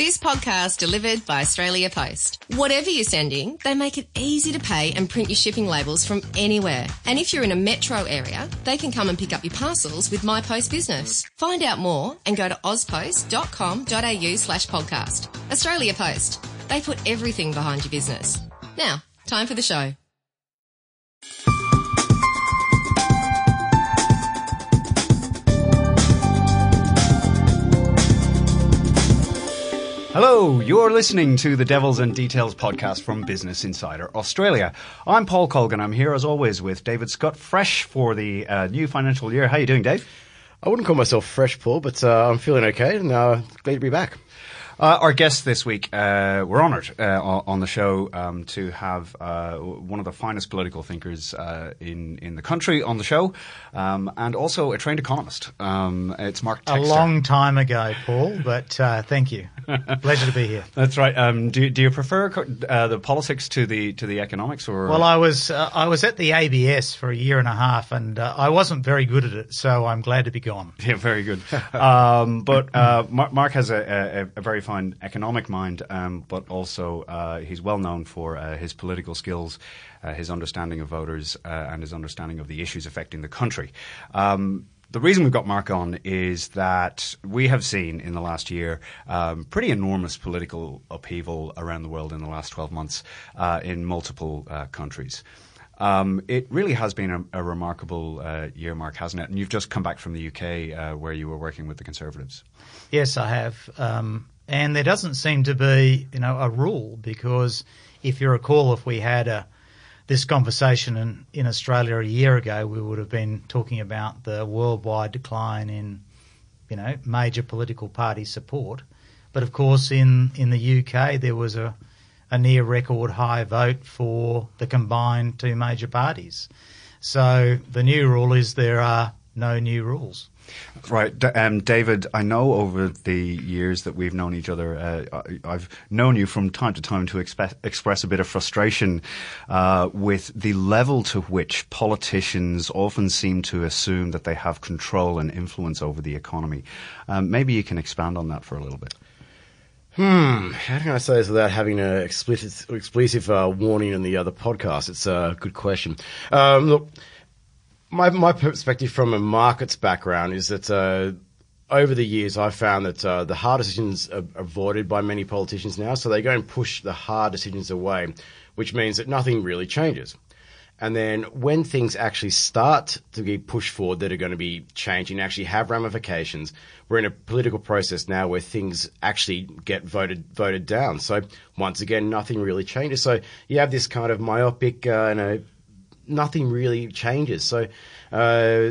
This podcast delivered by Australia Post. Whatever you're sending, they make it easy to pay and print your shipping labels from anywhere. And if you're in a metro area, they can come and pick up your parcels with My Post Business. Find out more and go to auspost.com.au slash podcast. Australia Post. They put everything behind your business. Now, time for the show. Hello, you're listening to the Devils and Details podcast from Business Insider Australia. I'm Paul Colgan. I'm here as always with David Scott, fresh for the uh, new financial year. How are you doing, Dave? I wouldn't call myself fresh, Paul, but uh, I'm feeling okay and uh, glad to be back. Uh, our guests this week, uh, we're honoured uh, on the show um, to have uh, one of the finest political thinkers uh, in in the country on the show, um, and also a trained economist. Um, it's Mark. Textor. A long time ago, Paul, but uh, thank you. Pleasure to be here. That's right. Um, do do you prefer the politics to the to the economics, or? Well, I was I was at the ABS for a year and a half, and I wasn't very good at it, so I'm glad to be gone. Yeah, very good. Um, but Mark has a, a, a very economic mind, um, but also uh, he's well known for uh, his political skills, uh, his understanding of voters, uh, and his understanding of the issues affecting the country. Um, the reason we've got Mark on is that we have seen in the last year um, pretty enormous political upheaval around the world in the last 12 months uh, in multiple countries. Um, it really has been a, a remarkable uh, year, Mark, hasn't it? And you've just come back from the UK uh, where you were working with the Conservatives. Yes, I have. Um, and there doesn't seem to be, you know, a rule because if you recall, if we had a this conversation in, in Australia a year ago, we would have been talking about the worldwide decline in, you know, major political party support. But of course, in, in the UK, there was a, a near record high vote for the combined two major parties. So the new rule is there are no new rules. Right, um, David. I know over the years that we've known each other, uh, I've known you from time to time to expe- express a bit of frustration uh, with the level to which politicians often seem to assume that they have control and influence over the economy. Um, maybe you can expand on that for a little bit. Hmm. How can I say this without having an explicit, explicit uh, warning in the other podcast? It's a good question. Um, look my my perspective from a markets background is that uh, over the years I've found that uh, the hard decisions are avoided by many politicians now, so they go and push the hard decisions away, which means that nothing really changes. And then when things actually start to be pushed forward that are going to be changing, actually have ramifications, we're in a political process now where things actually get voted voted down. So once again, nothing really changes. So you have this kind of myopic uh, and a nothing really changes. So uh,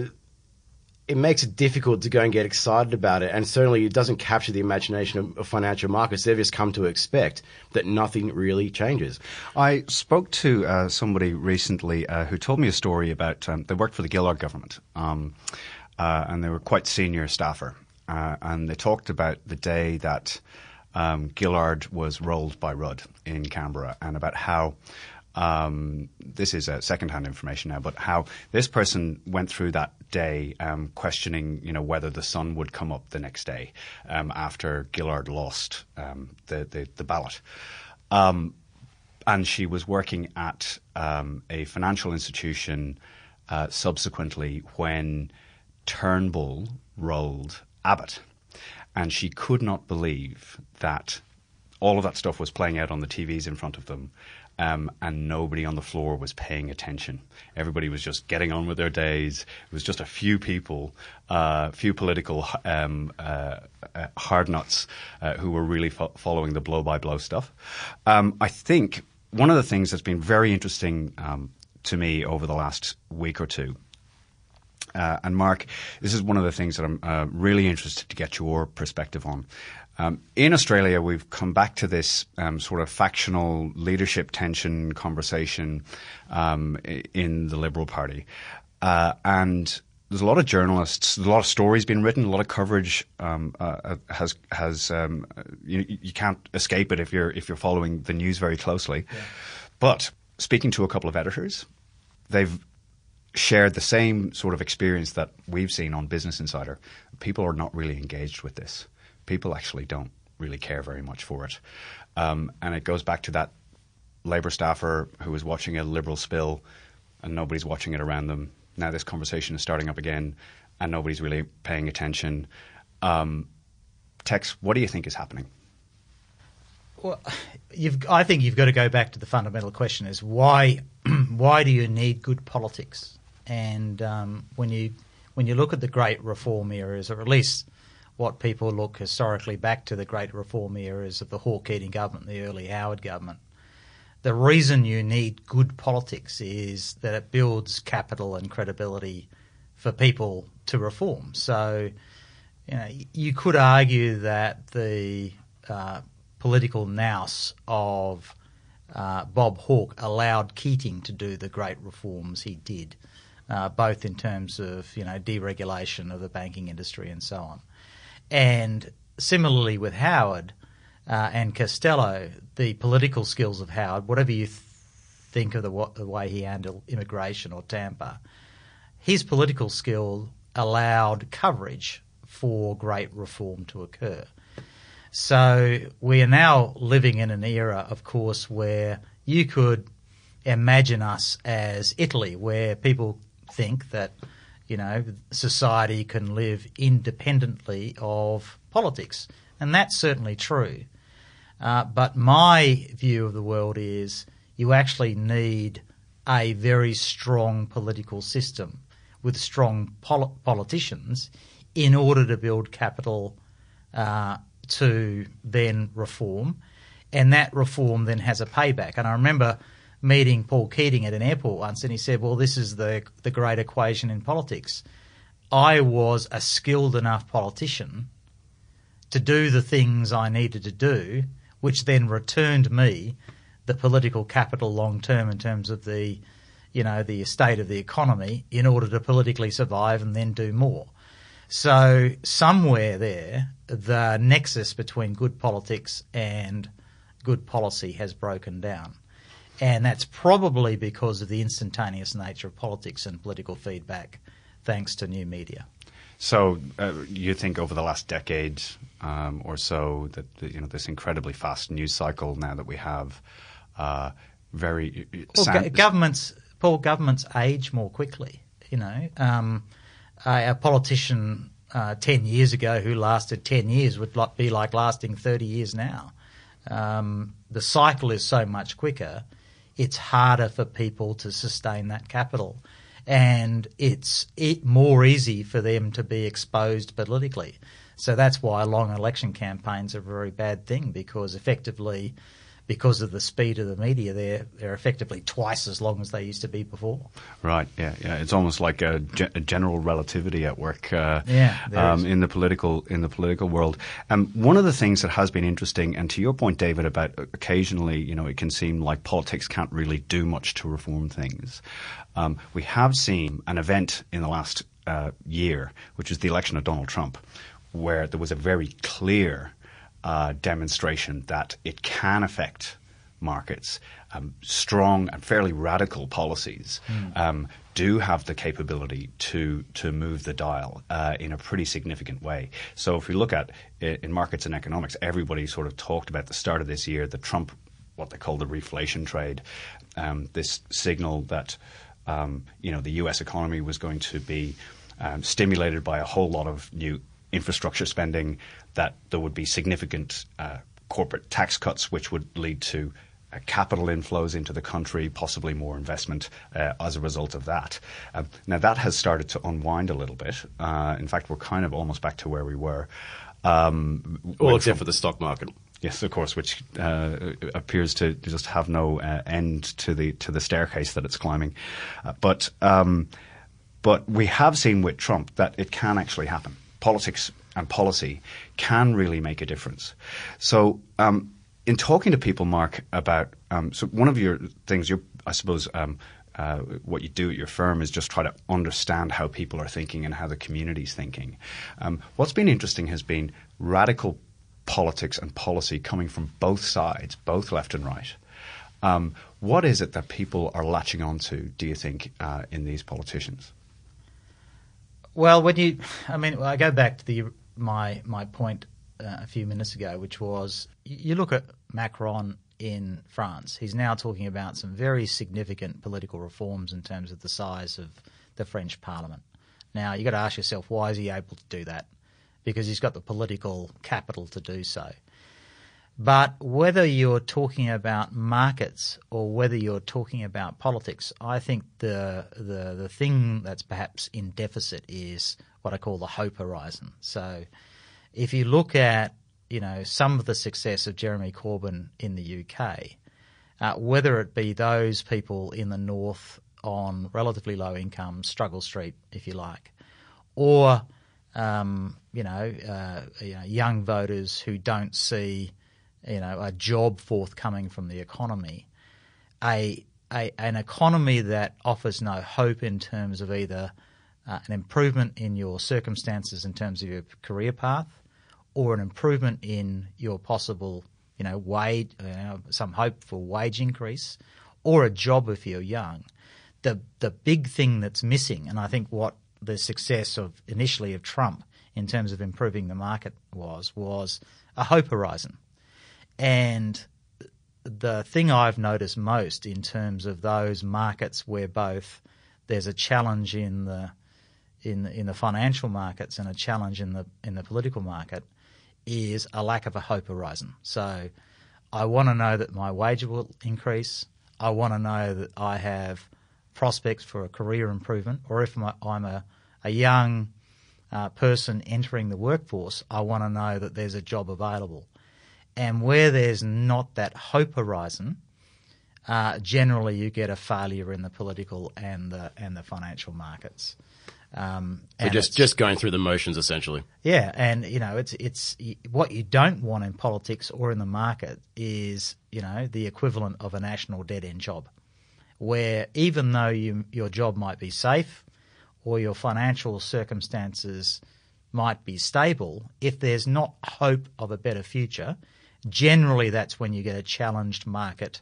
it makes it difficult to go and get excited about it. And certainly it doesn't capture the imagination of, financial markets. They've just come to expect that nothing really changes. I spoke to uh, somebody recently uh, who told me a story about um, they worked for the Gillard government um, uh, and they were quite senior staffer. Uh, and they talked about the day that um, Gillard was rolled by Rudd in Canberra and about how um, this is uh, secondhand information now, but how this person went through that day um, questioning, you know, whether the sun would come up the next day um, after Gillard lost um, the, the, the ballot. Um, and she was working at um, a financial institution uh, subsequently when Turnbull rolled Abbott. And she could not believe that all of that stuff was playing out on the TVs in front of them um, and nobody on the floor was paying attention. Everybody was just getting on with their days. It was just a few people, a uh, few political um, uh, uh, hard nuts uh, who were really fo- following the blow by blow stuff. Um, I think one of the things that's been very interesting um, to me over the last week or two uh, and Mark, this is one of the things that I'm uh, really interested to get your perspective on. Um, in Australia, we've come back to this um, sort of factional leadership tension conversation um, in the Liberal Party. Uh, and there's a lot of journalists, a lot of stories being written, a lot of coverage um, uh, uh, has has um, you, you, can't escape it if you're if you're following the news very closely. Yeah. But speaking to a couple of editors, they've shared the same sort of experience that we've seen on Business Insider. People are not really engaged with this people actually don't really care very much for it. Um, and it goes back to that Labour staffer who was watching a Liberal spill and nobody's watching it around them. Now this conversation is starting up again and nobody's really paying attention. Um, Tex, what do you think is happening? Well, I think you've got to go back to the fundamental question: is why why do you need good politics? And um, when you when you look at the great reform eras, or at least what people look historically back to the great reform eras of the Hawke Keating government, the early Howard government, the reason you need good politics is that it builds capital and credibility for people to reform. So, you know, you could argue that the uh, political nous of uh, Bob Hawke allowed Keating to do the great reforms he did, uh, both in terms of you know deregulation of the banking industry and so on, and similarly with Howard uh, and Costello, the political skills of Howard, whatever you th- think of the, the way he handled immigration or Tampa, his political skill allowed coverage for great reform to occur. So we are now living in an era, of course, where you could imagine us as Italy, where people think that, you know, society can live independently of politics. And that's certainly true. Uh, but my view of the world is you actually need a very strong political system with strong pol- politicians in order to build capital uh, to then reform. And that reform then has a payback. And I remember meeting Paul Keating at an airport once, and he said, Well, this is the, the great equation in politics. I was a skilled enough politician to do the things I needed to do which then returned me the political capital long term in terms of the, you know, the state of the economy in order to politically survive and then do more. So somewhere there, the nexus between good politics and good policy has broken down. And that's probably because of the instantaneous nature of politics and political feedback, thanks to new media. So uh, you think over the last decade um, or so that you know this incredibly fast news cycle now that we have, uh, very well, go- governments, Paul, governments age more quickly. You know, um, a, a, politician uh, ten years ago who lasted ten years would be like lasting thirty years now. Um, the cycle is so much quicker; it's harder for people to sustain that capital and it's it more easy for them to be exposed politically. So that's why long election campaigns are a very bad thing because effectively, because of the speed of the media, they're they're effectively twice as long as they used to be before. Right. Yeah. Yeah. It's almost like a, ge- a general relativity at work. Uh, yeah. Um, in the political in the political world. Um, one of the things that has been interesting, and to your point, David, about occasionally, you know, it can seem like politics can't really do much to reform things. Um, we have seen an event in the last uh, year, which was the election of Donald Trump, where there was a very clear uh, demonstration that it can affect markets. Um, strong and fairly radical policies mm. um, do have the capability to to move the dial uh, in a pretty significant way. So if we look at in markets and economics, everybody sort of talked about the start of this year the Trump what they call the reflation trade, um, this signal that um, you know the U.S. economy was going to be um, stimulated by a whole lot of new infrastructure spending, that there would be significant uh, corporate tax cuts, which would lead to uh, capital inflows into the country, possibly more investment uh, as a result of that. Uh, now, that has started to unwind a little bit. Uh, in fact, we're kind of almost back to where we were. Um, well, except from, for the stock market. Yes, of course, which uh, appears to just have no uh, end to the to the staircase that it's climbing. Uh, but um, but we have seen with Trump that it can actually happen. Politics and policy can really make a difference. So, um, in talking to people, Mark, about um, so one of your things, you I suppose. Um, uh, what you do at your firm is just try to understand how people are thinking and how the community's thinking. Um, what's been interesting has been radical politics and policy coming from both sides, both left and right. Um, what is it that people are latching onto, do you think, uh, in these politicians? Well, when you, I mean, I go back to the my my point uh, a few minutes ago, which was you look at Macron in France. He's now talking about some very significant political reforms in terms of the size of the French Parliament. Now you've got to ask yourself, why is he able to do that? Because he's got the political capital to do so. But whether you're talking about markets or whether you're talking about politics, I think the, the the thing that's perhaps in deficit is what I call the hope horizon. So, if you look at you know some of the success of Jeremy Corbyn in the UK, uh, whether it be those people in the north on relatively low income, struggle street, if you like, or um, you know, uh, you know, young voters who don't see you know, a job forthcoming from the economy, a, a an economy that offers no hope in terms of either uh, an improvement in your circumstances in terms of your career path, or an improvement in your possible, you know, wage, you know, some hope for wage increase, or a job if you're young. The the big thing that's missing, and I think what the success of initially of Trump in terms of improving the market was was a hope horizon. And the thing I've noticed most in terms of those markets where both there's a challenge in the in in the financial markets and a challenge in the in the political market is a lack of a hope horizon. So I want to know that my wage will increase. I want to know that I have prospects for a career improvement, or if I'm a, a young uh, person entering the workforce, I want to know that there's a job available. And where there's not that hope horizon, uh, generally you get a failure in the political and the and the financial markets. Um, so just just going through the motions essentially. Yeah, and you know it's it's what you don't want in politics or in the market is you know the equivalent of a national dead end job, where even though you, your job might be safe or your financial circumstances might be stable, if there's not hope of a better future, generally that's when you get a challenged market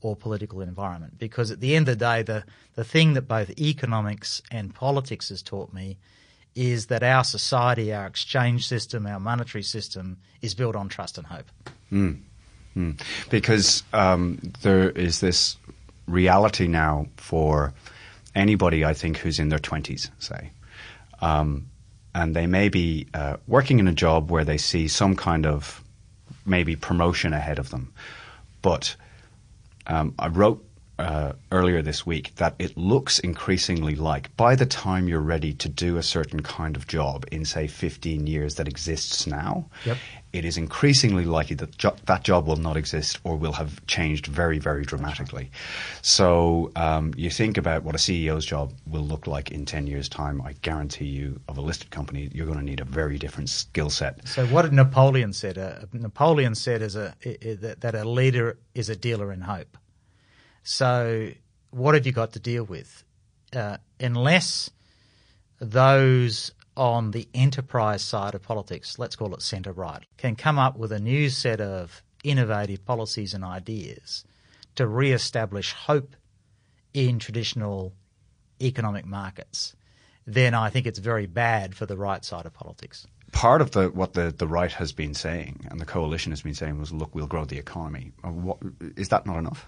or political environment. Because at the end of the day, the, the thing that both economics and politics has taught me is that our society, our exchange system, our monetary system is built on trust and hope. Mm. Mm. Because um, there is this reality now for anybody, I think, who's in their 20s, say. Um, and they may be uh, working in a job where they see some kind of maybe promotion ahead of them. But um, I wrote uh, earlier this week that it looks increasingly like by the time you're ready to do a certain kind of job in, say, 15 years that exists now, yep. it is increasingly likely that jo- that job will not exist or will have changed very, very dramatically. So um, you think about what a CEO's job will look like in 10 years' time. I guarantee you, of a listed company, you're going to need a very different skill set. So what did Napoleon said? Uh, Napoleon said as a, that a leader is a dealer in hope. So, what have you got to deal with? Uh, unless those on the enterprise side of politics, let's call it centre right, can come up with a new set of innovative policies and ideas to re establish hope in traditional economic markets, then I think it's very bad for the right side of politics. Part of the, what the, the right has been saying and the coalition has been saying was, look, we'll grow the economy. Uh, what, is that not enough?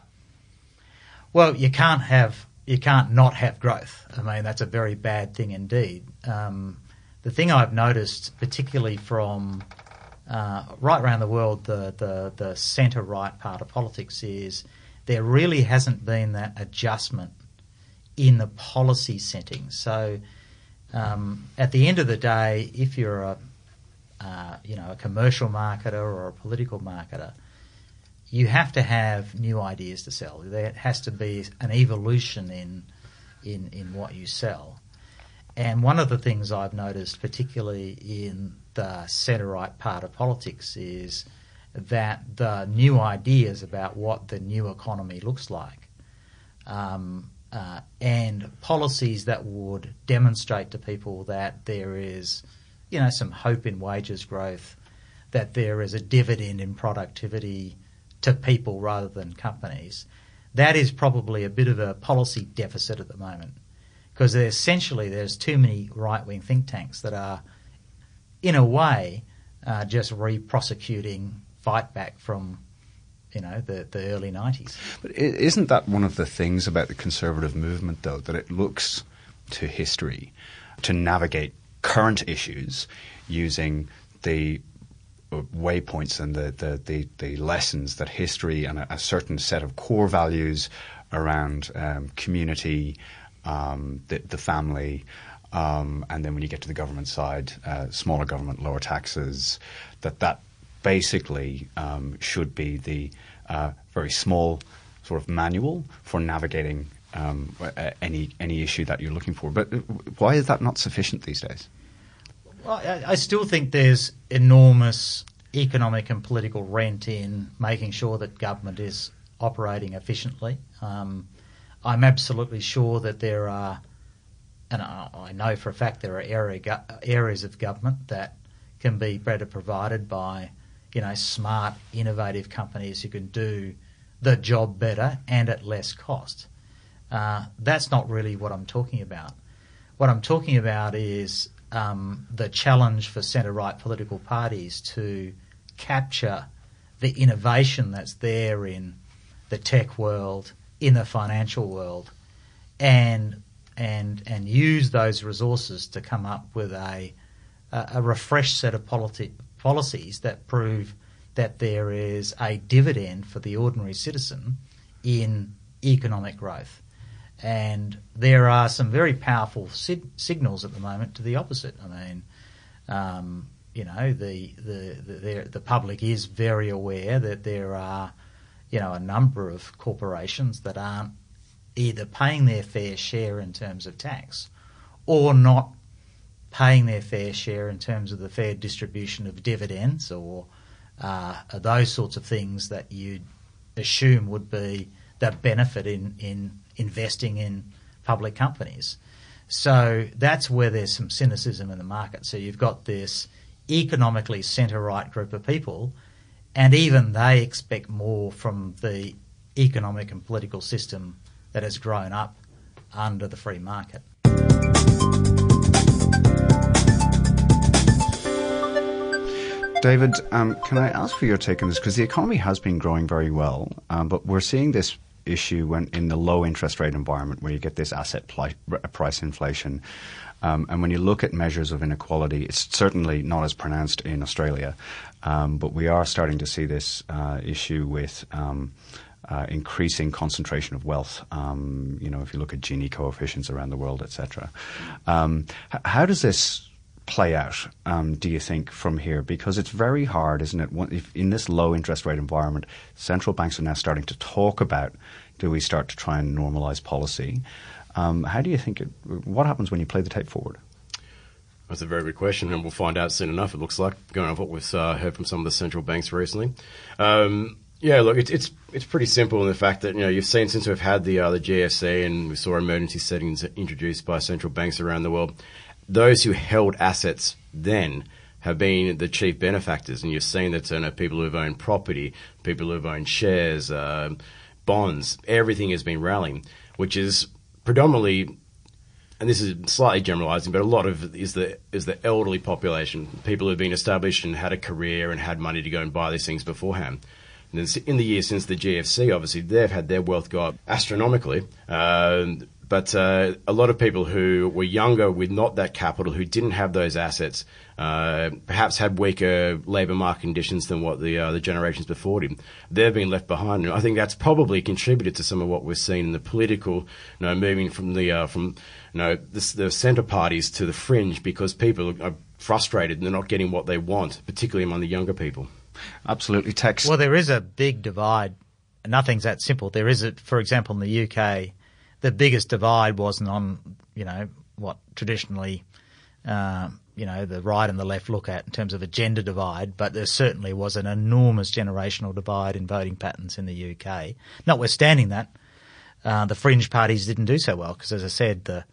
Well, you can't have you can't not have growth. I mean, that's a very bad thing indeed. Um, the thing I've noticed, particularly from uh, right around the world, the the, the centre right part of politics is there really hasn't been that adjustment in the policy setting. So, um, at the end of the day, if you're a uh, you know a commercial marketer or a political marketer, you have to have new ideas to sell. There has to be an evolution in in in what you sell. And one of the things I've noticed, particularly in the centre right part of politics, is that the new ideas about what the new economy looks like um, uh, and policies that would demonstrate to people that there is, you know, some hope in wages growth, that there is a dividend in productivity to people rather than companies. That is probably a bit of a policy deficit at the moment because essentially there's too many right wing think tanks that are, in a way, uh, just re-prosecuting fight back from you know the, the early 90s. But isn't that one of the things about the conservative movement, though, that it looks to history to navigate current issues using the waypoints and the, the, the, the, lessons that history and a, a, certain set of core values around um, community, um, the, the, family, um, and then when you get to the government side, uh, smaller government, lower taxes, that that basically um, should be the uh, very small sort of manual for navigating um, any any issue that you're looking for. But uh, why is that not sufficient these days? I, I still think there's enormous economic and political rent in making sure that government is operating efficiently. Um, I'm absolutely sure that there are, and I know for a fact there are area, areas of government that can be better provided by you know, smart, innovative companies who can do the job better and at less cost. Uh, that's not really what I'm talking about. What I'm talking about is um, the challenge for centre right political parties to capture the innovation that's there in the tech world, in the financial world, and and and use those resources to come up with a a refreshed set of politi- policies that prove that there is a dividend for the ordinary citizen in economic growth. And there are some very powerful signals at the moment to the opposite. I mean, um, you know, the, the, the, the, public is very aware that there are, you know, a number of corporations that aren't either paying their fair share in terms of tax or not paying their fair share in terms of the fair distribution of dividends or uh, those sorts of things that you'd assume would be the benefit in, in investing in public companies. So that's where there's some cynicism in the market. So you've got this economically centre right group of people, and even they expect more from the economic and political system that has grown up under the free market. David, um, can I ask for your take on this? Because the economy has been growing very well, um, but we're seeing this issue when in the low interest rate environment where you get this asset pli- price inflation. Um, and when you look at measures of inequality, it's certainly not as pronounced in Australia, um, but we are starting to see this uh, issue with. Um, uh, increasing concentration of wealth. Um, you know, if you look at Gini coefficients around the world, etc. Um, how does this play out, um, do you think, from here? Because it's very hard, isn't it? In this low interest rate environment, central banks are now starting to talk about do we start to try and normalize policy? Um, how do you think it, what happens when you play the tape forward? That's a very good question, and we'll find out soon enough. It looks like going off what we've uh, heard from some of the central banks recently. Um, yeah, look, it's it's it's pretty simple in the fact that you know you've seen since we've had the uh, the GFC and we saw emergency settings introduced by central banks around the world those who held assets then have been the chief benefactors, and you've seen that you know, people who've owned property, people who've owned shares, uh, bonds, everything has been rallying, which is predominantly, and this is slightly generalising, but a lot of is the is the elderly population, people who've been established and had a career and had money to go and buy these things beforehand. And in the years since the GFC, obviously they've had their wealth go up astronomically. Uh, but uh, a lot of people who were younger with not that capital, who didn't have those assets, uh, perhaps had weaker labour market conditions than what the uh, the generations before them, they've been left behind. And I think that's probably contributed to some of what we're seeing in the political, you know, moving from the uh, from you know the, the centre parties to the fringe because people are frustrated and they're not getting what they want, particularly among the younger people. Absolutely, Tex. Well, there is a big divide. Nothing's that simple. There is, a, for example, in the UK the biggest divide wasn't on, you know, what traditionally, uh, you know, the right and the left look at in terms of a gender divide, but there certainly was an enormous generational divide in voting patterns in the UK. Notwithstanding that, uh, the fringe parties didn't do so well because, as I said, the,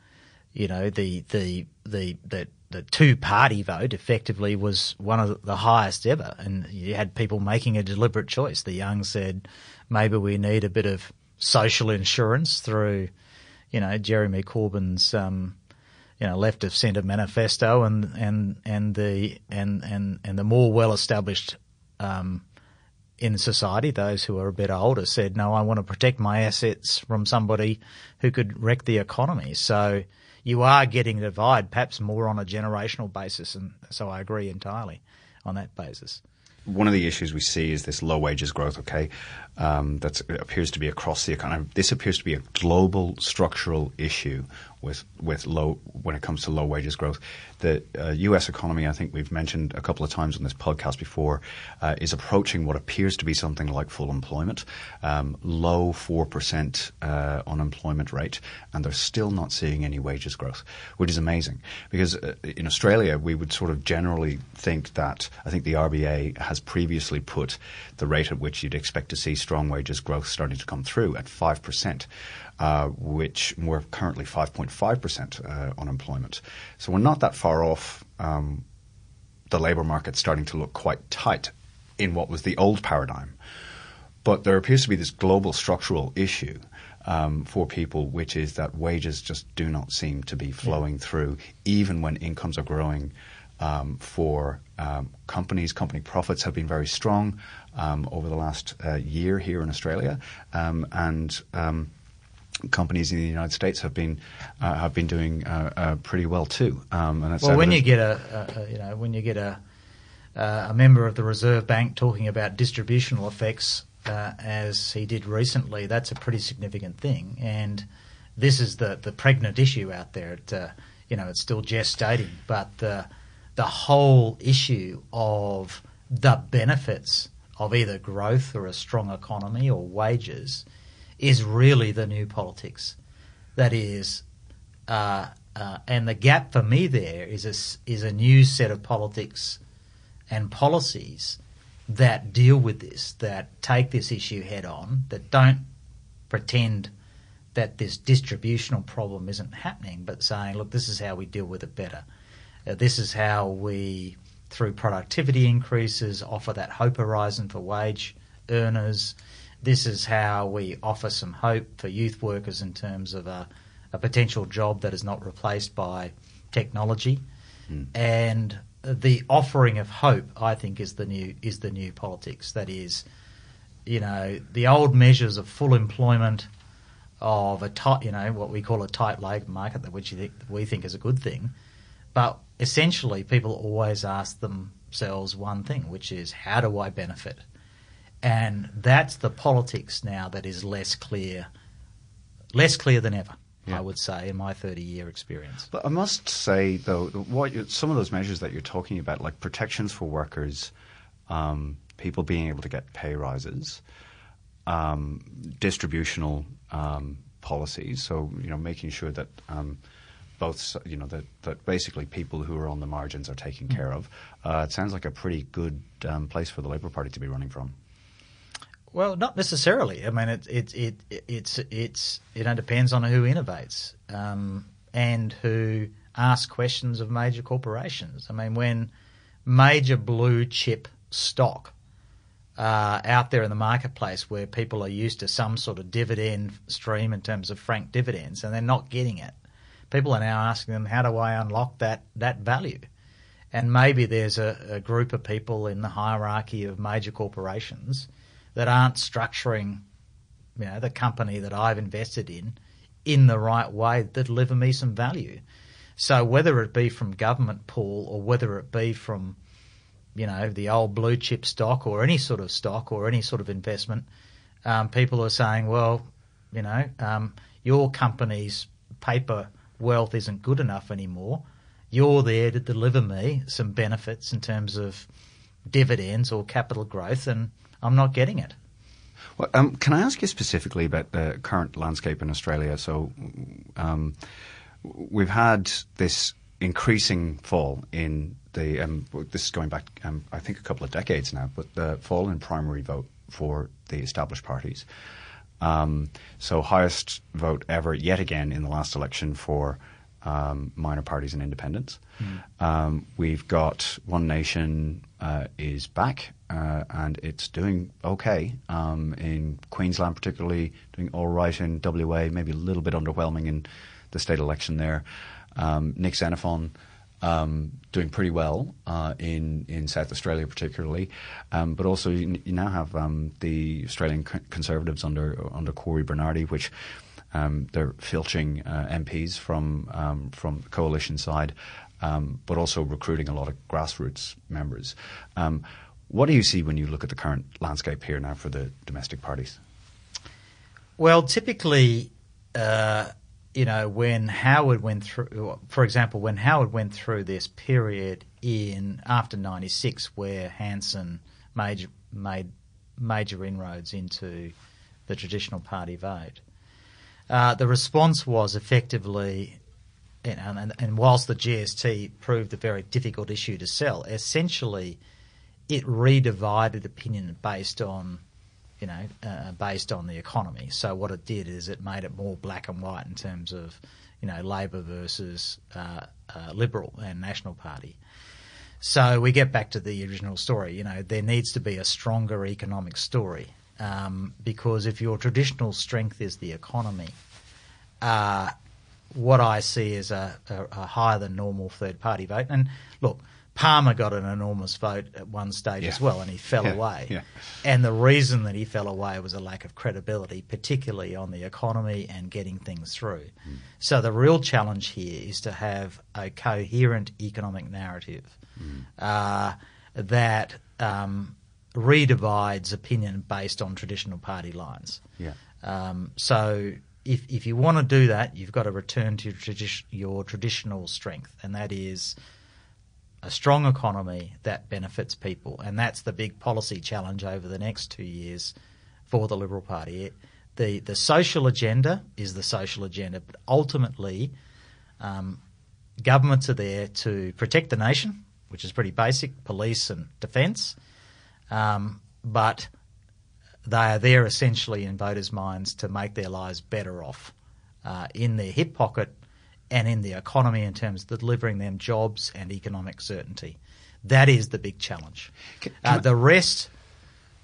you know, the the the the the two party vote effectively was one of the highest ever, and you had people making a deliberate choice. The young said, maybe we need a bit of social insurance through, you know, Jeremy Corbyn's, um, you know left of centre manifesto and and and the and and and the more well established um, in society, those who are a bit older said, "No, I want to protect my assets from somebody who could wreck the economy." So you are getting a divide, perhaps more on a generational basis, and so I agree entirely on that basis one of the issues we see is this low wages growth. Okay, um, that appears to be across the economy. This appears to be a global structural issue with with low when it comes to low wages growth. The uh, U.S. economy, I think we've mentioned a couple of times on this podcast before, uh, is approaching what appears to be something like full employment, um, low four percent uh, unemployment rate, and they're still not seeing any wages growth, which is amazing. Because uh, in Australia, we would sort of generally think that I think the RBA has previously put the rate at which you'd expect to see strong wages growth starting to come through at 5%, uh, which we're currently 5.5% uh, unemployment. So we're not that far off um, the labour market starting to look quite tight in what was the old paradigm. But there appears to be this global structural issue um, for people, which is that wages just do not seem to be flowing yeah. through, even when incomes are growing um, for um, companies. Company profits have been very strong um, over the last uh, year here in Australia, um, and um, companies in the United States have been uh, have been doing uh, uh pretty well too. Um, well, when you get a, a, you know when you get a uh, a member of the Reserve Bank talking about distributional effects uh, as he did recently, that's a pretty significant thing, and this is the the pregnant issue out there. It, you know, it's still gestating, but the whole issue of the benefits of either growth or a strong economy or wages is really the new politics. That is, uh, uh, and the gap for me there is a, is a new set of politics and policies that deal with this, that take this issue head on, that don't pretend that this distributional problem isn't happening, but saying, look, this is how we deal with it better. Uh, this is how we, through productivity increases, offer that hope horizon for wage earners. This is how we offer some hope for youth workers in terms of a, a potential job that is not replaced by technology. Mm. And the offering of hope, I think, is the new is the new politics. That is, you know, the old measures of full employment, of a tight, you know, what we call a tight labour market, which we think is a good thing, but essentially, people always ask themselves one thing, which is, how do I benefit? And that's the politics now that is less clear, less clear than ever. Yeah. I would say in my 30 year experience. But I must say, though, what you, some of those measures that you're talking about, like protections for workers, um, people being able to get pay rises, um, distributional um, policies, so you know, making sure that um, both, you know, that, that basically people who are on the margins are taken care of. Uh, it sounds like a pretty good um, place for the Labour Party to be running from. Well, not necessarily. I mean, it it it it's it's it depends on who innovates um, and who asks questions of major corporations. I mean, when major blue chip stock uh, out there in the marketplace, where people are used to some sort of dividend stream in terms of frank dividends, and they're not getting it, people are now asking them, how do I unlock that, that value? And maybe there's a, a group of people in the hierarchy of major corporations that aren't structuring, you know, the company that I've invested in in the right way that deliver me some value. So whether it be from government pool or whether it be from, you know, the old blue chip stock or any sort of stock or any sort of investment, um, people are saying, well, you know, um, your company's paper wealth isn't good enough anymore. You're there to deliver me some benefits in terms of dividends or capital growth, and I'm not getting it. Well, um, can I ask you specifically about the current landscape in Australia? So, um, we've had this increasing fall in the. Um, this is going back, um, I think, a couple of decades now, but the fall in primary vote for the established parties. Um, so highest vote ever yet again in the last election for um, minor parties and independents. Mm. Um, we've got One Nation uh, is back uh, and it's doing okay um, in Queensland, particularly doing all right in WA, maybe a little bit underwhelming in the state election there. Um, Nick Xenophon um, doing pretty well uh, in in South Australia, particularly, um, but also you, you now have um, the Australian Conservatives under under Cory Bernardi, which um, they're filching uh, MPs from from the coalition side, but also recruiting a lot of grassroots members. What do you see when you look at the current landscape here now for the domestic parties? Well, typically. Uh you know, when Howard went through, for example, when Howard went through this period in after '96, where Hanson made made major inroads into the traditional party vote, uh, the response was effectively, and, and, and whilst the GST proved a very difficult issue to sell, essentially it redivided opinion based on you know, uh, based on the economy. So what it did is it made it more black and white in terms of, you know, Labor versus uh, uh, Liberal and National Party. So we get back to the original story. You know, there needs to be a stronger economic story um, because if your traditional strength is the economy, uh, what I see is a, a, a higher than normal third party vote. And look, Palmer got an enormous vote at one stage yeah. as well, and he fell yeah. away. Yeah. And the reason that he fell away was a lack of credibility, particularly on the economy and getting things through. Mm. So the real challenge here is to have a coherent economic narrative mm. uh, that um, redivides opinion based on traditional party lines. Yeah. Um, so if if you want to do that, you've got to return to tradi- your traditional strength, and that is a strong economy that benefits people. And that's the big policy challenge over the next two years for the Liberal Party. The, the social agenda is the social agenda, but ultimately, um, governments are there to protect the nation, which is pretty basic police and defence. Um, but they are there essentially in voters' minds to make their lives better off uh, in their hip pocket and in the economy in terms of delivering them jobs and economic certainty. That is the big challenge. Can, can uh, the rest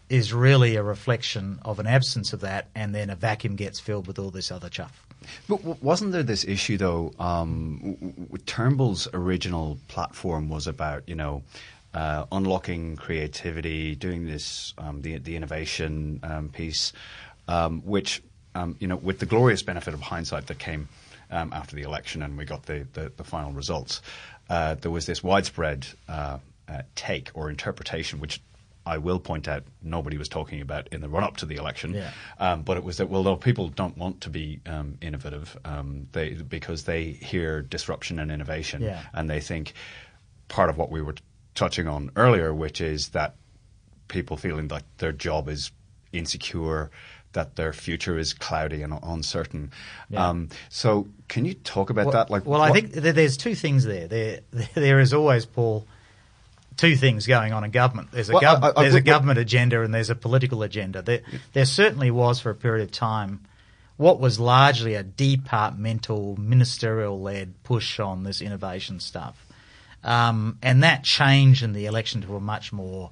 is really a reflection of an absence of that, and then a vacuum gets filled with all this other chuff. But wasn't there this issue though? Um, Turnbull's original platform was about you know uh, unlocking creativity, doing this um, the the innovation um, piece, um, which um, you know with the glorious benefit of hindsight that came um, after the election and we got the, the, the final results, uh, there was this widespread uh, uh, take or interpretation, which I will point out nobody was talking about in the run up to the election. Yeah. Um, but it was that, well, no, people don't want to be um, innovative um, they, because they hear disruption and innovation yeah. and they think part of what we were touching on earlier, which is that people feeling like their job is insecure, that their future is cloudy and uncertain. Yeah. Um, so, can you talk about well, that? Like, well, what? I think there's two things there. There, there is always Paul. Two things going on in government. There's a, well, gov- I, I, there's I, a government agenda and there's a political agenda. There, there certainly was for a period of time what was largely a departmental, ministerial-led push on this innovation stuff, um, and that changed in the election to a much more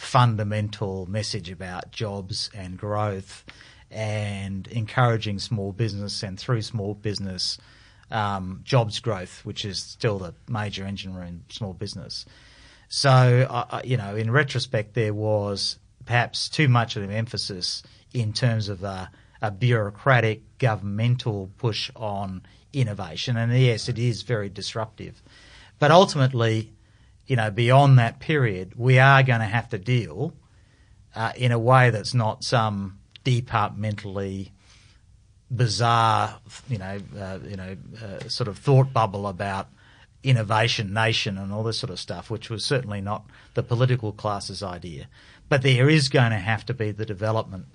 fundamental message about jobs and growth and encouraging small business and through small business um, jobs growth, which is still the major engine room small business. So, uh, you know, in retrospect, there was perhaps too much of an emphasis in terms of a, a bureaucratic governmental push on innovation. And yes, it is very disruptive. But ultimately, you know, beyond that period, we are going to have to deal uh, in a way that's not some departmentally bizarre, you know, uh, you know, uh, sort of thought bubble about innovation nation and all this sort of stuff, which was certainly not the political class's idea. But there is going to have to be the development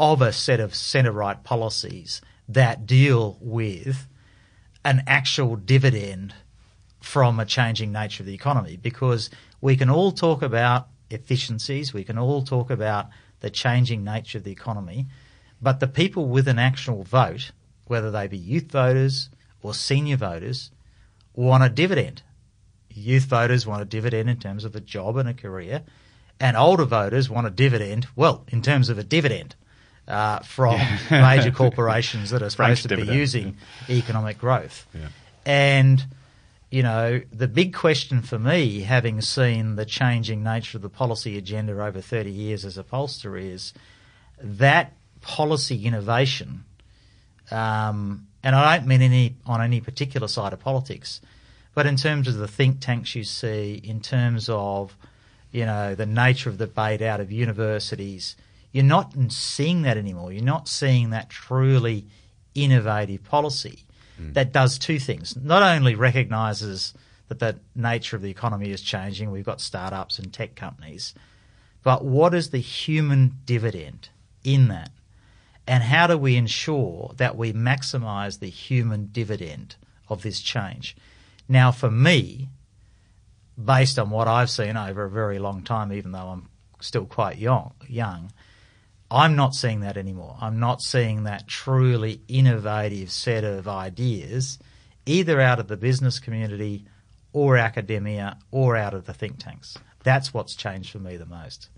of a set of centre right policies that deal with an actual dividend from a changing nature of the economy because we can all talk about efficiencies, we can all talk about the changing nature of the economy, but the people with an actual vote, whether they be youth voters or senior voters, want a dividend. Youth voters want a dividend in terms of a job and a career, and older voters want a dividend, well, in terms of a dividend. uh, from major corporations that are supposed to be dividend, using economic growth. And, you know, the big question for me, having seen the changing nature of the policy agenda over 30 years as a pollster, is that policy innovation, um, and I don't mean any on any particular side of politics, but in terms of the think tanks you see, in terms of, you know, the nature of the debate out of universities, you're not seeing that anymore. You're not seeing that truly innovative policy Mm. that does two things. Not only recognises that the nature of the economy is changing, we've got startups and tech companies, but what is the human dividend in that? And how do we ensure that we maximise the human dividend of this change? Now, for me, based on what I've seen over a very long time, even though I'm still quite young, young I'm not seeing that anymore. I'm not seeing that truly innovative set of ideas, either out of the business community or academia or out of the think tanks. That's what's changed for me the most.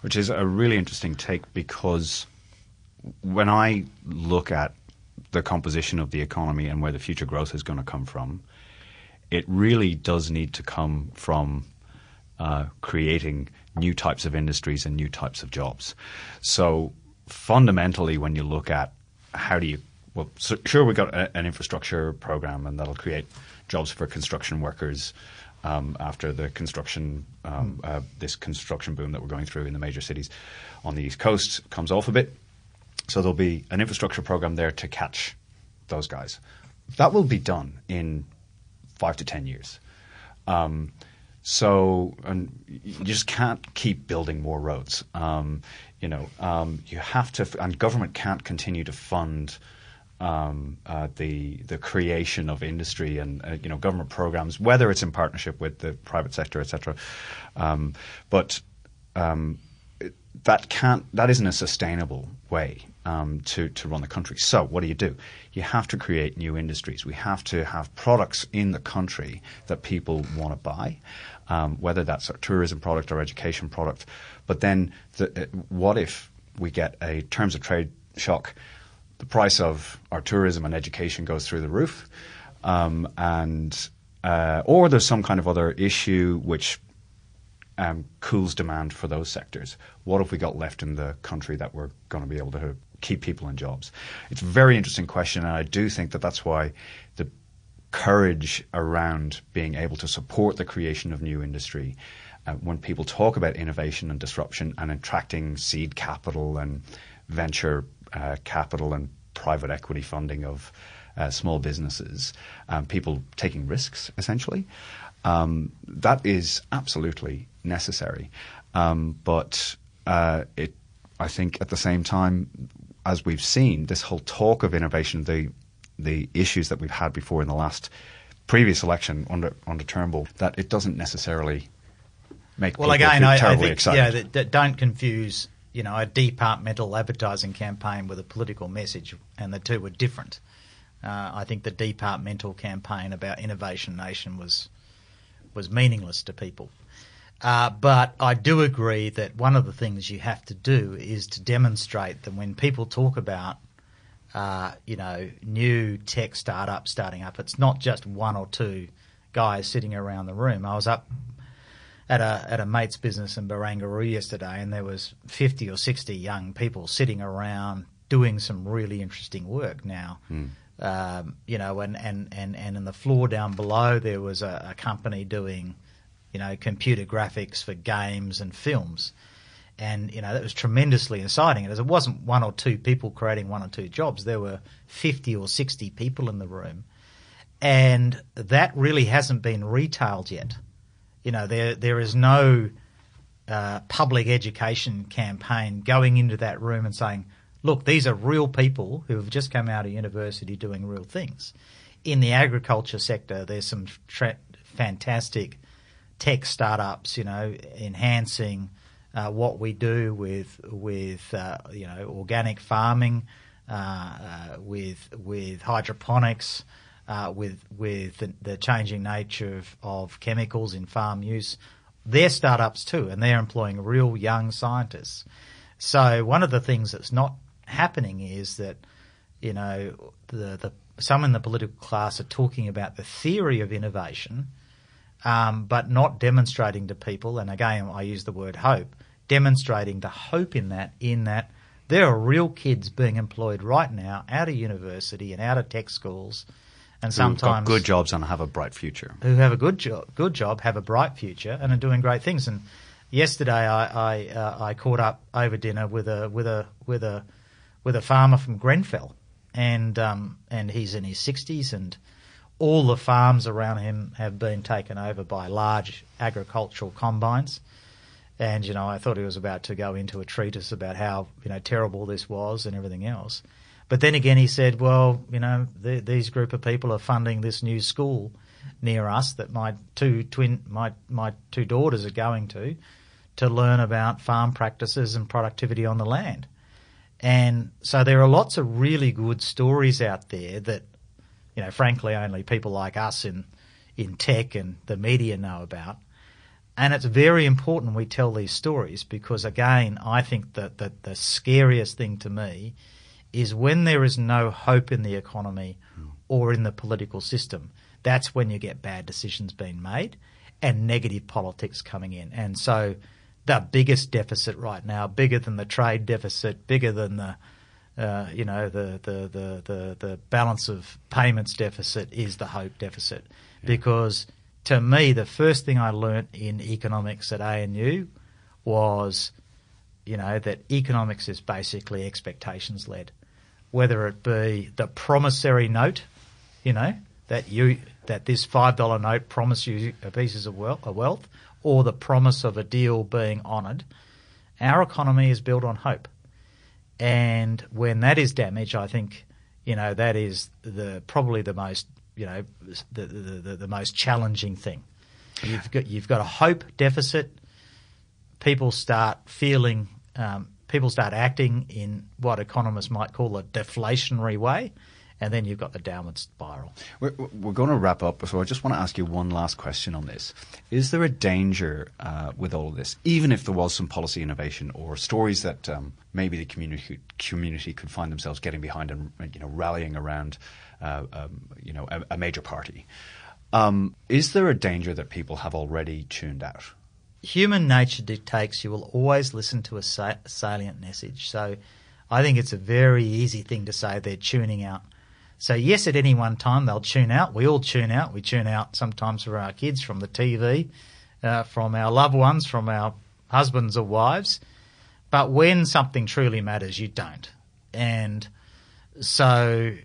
Which is a really interesting take because when I look at the composition of the economy and where the future growth is going to come from, it really does need to come from uh, creating new types of industries and new types of jobs. So fundamentally, when you look at how do you well, so sure, we've got a, an infrastructure program, and that'll create jobs for construction workers um, after the construction um, uh, this construction boom that we're going through in the major cities on the east coast comes off a bit. So there'll be an infrastructure program there to catch those guys. That will be done in five to ten years. Um, so, and you just can't keep building more roads. Um, you know, um, you have to, and government can't continue to fund um, uh, the the creation of industry and uh, you know government programs, whether it's in partnership with the private sector, etc. Um, but um, that can't that isn't a sustainable way um, to to run the country. So what do you do? You have to create new industries. We have to have products in the country that people want to buy, um, whether that's a tourism product or education product. But then, the, uh, what if we get a terms of trade shock? The price of our tourism and education goes through the roof, um, and uh, or there's some kind of other issue which um, cools demand for those sectors. What have we got left in the country that we're going to be able to keep people in jobs? It's a very interesting question, and I do think that that's why the courage around being able to support the creation of new industry. Uh, when people talk about innovation and disruption and attracting seed capital and venture uh, capital and private equity funding of uh, small businesses, um, people taking risks essentially. Um, that is absolutely necessary, um, but uh, it, I think, at the same time, as we've seen, this whole talk of innovation, the the issues that we've had before in the last previous election under under Turnbull, that it doesn't necessarily make Well, people again, feel I, I think excited. yeah, that, that don't confuse you know a departmental advertising campaign with a political message, and the two were different. Uh, I think the departmental campaign about Innovation Nation was was meaningless to people. Uh, but I do agree that one of the things you have to do is to demonstrate that when people talk about, uh, you know, new tech startups starting up, it's not just one or two guys sitting around the room. I was up at a at a mate's business in Barangaroo yesterday, and there was fifty or sixty young people sitting around doing some really interesting work. Now, um, you know, and, and, and, and in the floor down below there was a, a company doing, you know, computer graphics for games and films. And, you know, that was tremendously exciting. And it wasn't one or two people creating one or two jobs. There were 50 or 60 people in the room. And that really hasn't been retailed yet. You know, there there is no uh, public education campaign going into that room and saying, look, these are real people who have just come out of university doing real things. In the agriculture sector, there's some tra- fantastic tech startups, you know, enhancing uh, what we do with with uh, you know organic farming, uh, uh, with with hydroponics, uh, with with the, the changing nature of, of chemicals in farm use. They're startups too, and they're employing real young scientists. So one of the things that's not happening is that you know the the some in the political class are talking about the theory of innovation, um, but not demonstrating to people. And again, I use the word hope, demonstrating the hope in that in that there are real kids being employed right now out of university and out of tech schools, and sometimes got good jobs and have a bright future. who have a good job, good job, have a bright future, and are doing great things. And yesterday, I I, uh, I caught up over dinner with a with a with a with a farmer from Grenfell, and um, and he's in his sixties, and all the farms around him have been taken over by large agricultural combines. And you know, I thought he was about to go into a treatise about how you know terrible this was and everything else. But then again, he said, "Well, you know, th these group of people are funding this new school near us that my two twin my my two daughters are going to to learn about farm practices and productivity on the land." And so there are lots of really good stories out there that, you know, frankly, only people like us in in tech and the media know about. And it's very important we tell these stories because, again, I think that, that the scariest thing to me is when there is no hope in the economy or in the political system. That's when you get bad decisions being made and negative politics coming in. And so the biggest deficit right now, bigger than the trade deficit, bigger than the uh, you know the, the, the, the, the balance of payments deficit is the hope deficit. Because to me, the first thing I learnt in economics at ANU was, you know, that economics is basically expectations led. Whether it be the promissory note, you know, that you that this five dollar note promise you a pieces of wealth, a wealth, or the promise of a deal being honoured. Our economy is built on hope, and when that is damaged, I think you know that is the probably the most you know the the, the, the most challenging thing. You've got you've got a hope deficit. People start feeling, um, people start acting in what economists might call a deflationary way, and then you've got the downward spiral. We're, we're going to wrap up, so I just want to ask you one last question on this. Is there a danger uh, with all of this, even if there was some policy innovation or stories that um, maybe the community community could find themselves getting behind and you know rallying around, uh, um, you know, a, a major party? Um, is there a danger that people have already tuned out? Human nature dictates you will always listen to a salient message. So I think it's a very easy thing to say they're tuning out. So yes, at any one time they'll tune out. We all tune out. We tune out sometimes for our kids, from the TV, uh, from our loved ones, from our husbands or wives. But when something truly matters, you don't. And so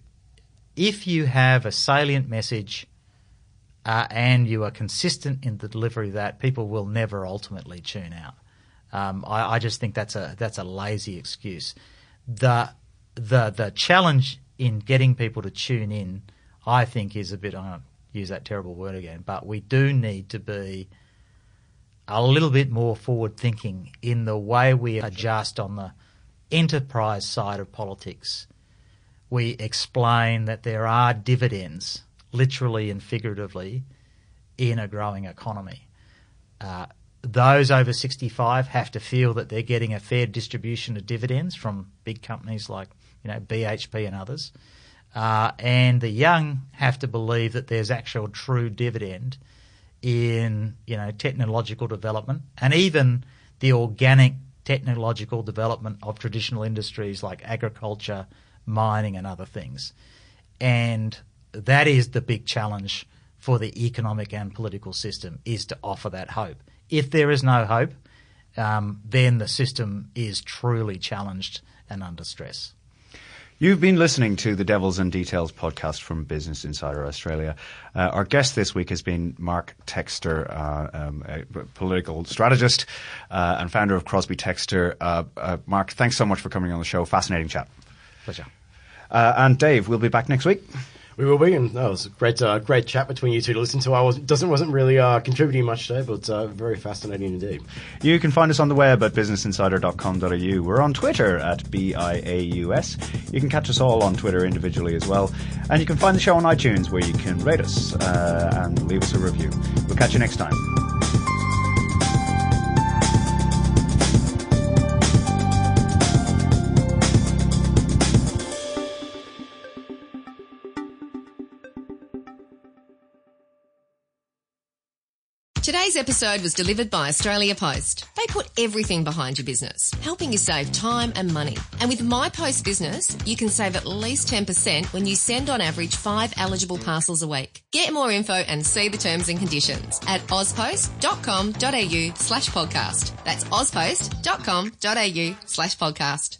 if you have a salient message uh, and you are consistent in the delivery of that, people will never ultimately tune out. Um, I, I, just think that's a that's a lazy excuse. The the the challenge in getting people to tune in, I think, is a bit. I don't use that terrible word again, but we do need to be a little bit more forward thinking in the way we adjust on the enterprise side of politics. We explain that there are dividends literally and figuratively, in a growing economy. Uh, those over 65 have to feel that they're getting a fair distribution of dividends from big companies like you know BHP and others. Uh, and the young have to believe that there's actual true dividend in you know technological development and even the organic technological development of traditional industries like agriculture, mining, and other things. And that is the big challenge for the economic and political system is to offer that hope. If there is no hope, um, then the system is truly challenged and under stress. You've been listening to the Devils and Details podcast from Business Insider Australia. Uh, our guest this week has been Mark Textor, uh, um, a political strategist uh, and founder of Crosby Textor. Uh, uh, Mark, thanks so much for coming on the show. Fascinating chat. Pleasure. Uh, and Dave, we'll be back next week. We will be, and that was a great, uh, great chat between you two to listen to. I was doesn't wasn't really uh, contributing much today, but uh, very fascinating indeed. You can find us on the web at businessinsider.com.au. We're on Twitter at BIAUS. You can catch us all on Twitter individually as well, and you can find the show on iTunes where you can rate us uh, and leave us a review. We'll catch you next time. Today's episode was delivered by Australia Post. They put everything behind your business, helping you save time and money. And with My Post Business, you can save at least 10% when you send on average five eligible parcels a week. Get more info and see the terms and conditions at auspost.com.au slash podcast. That's auspost.com.au slash podcast.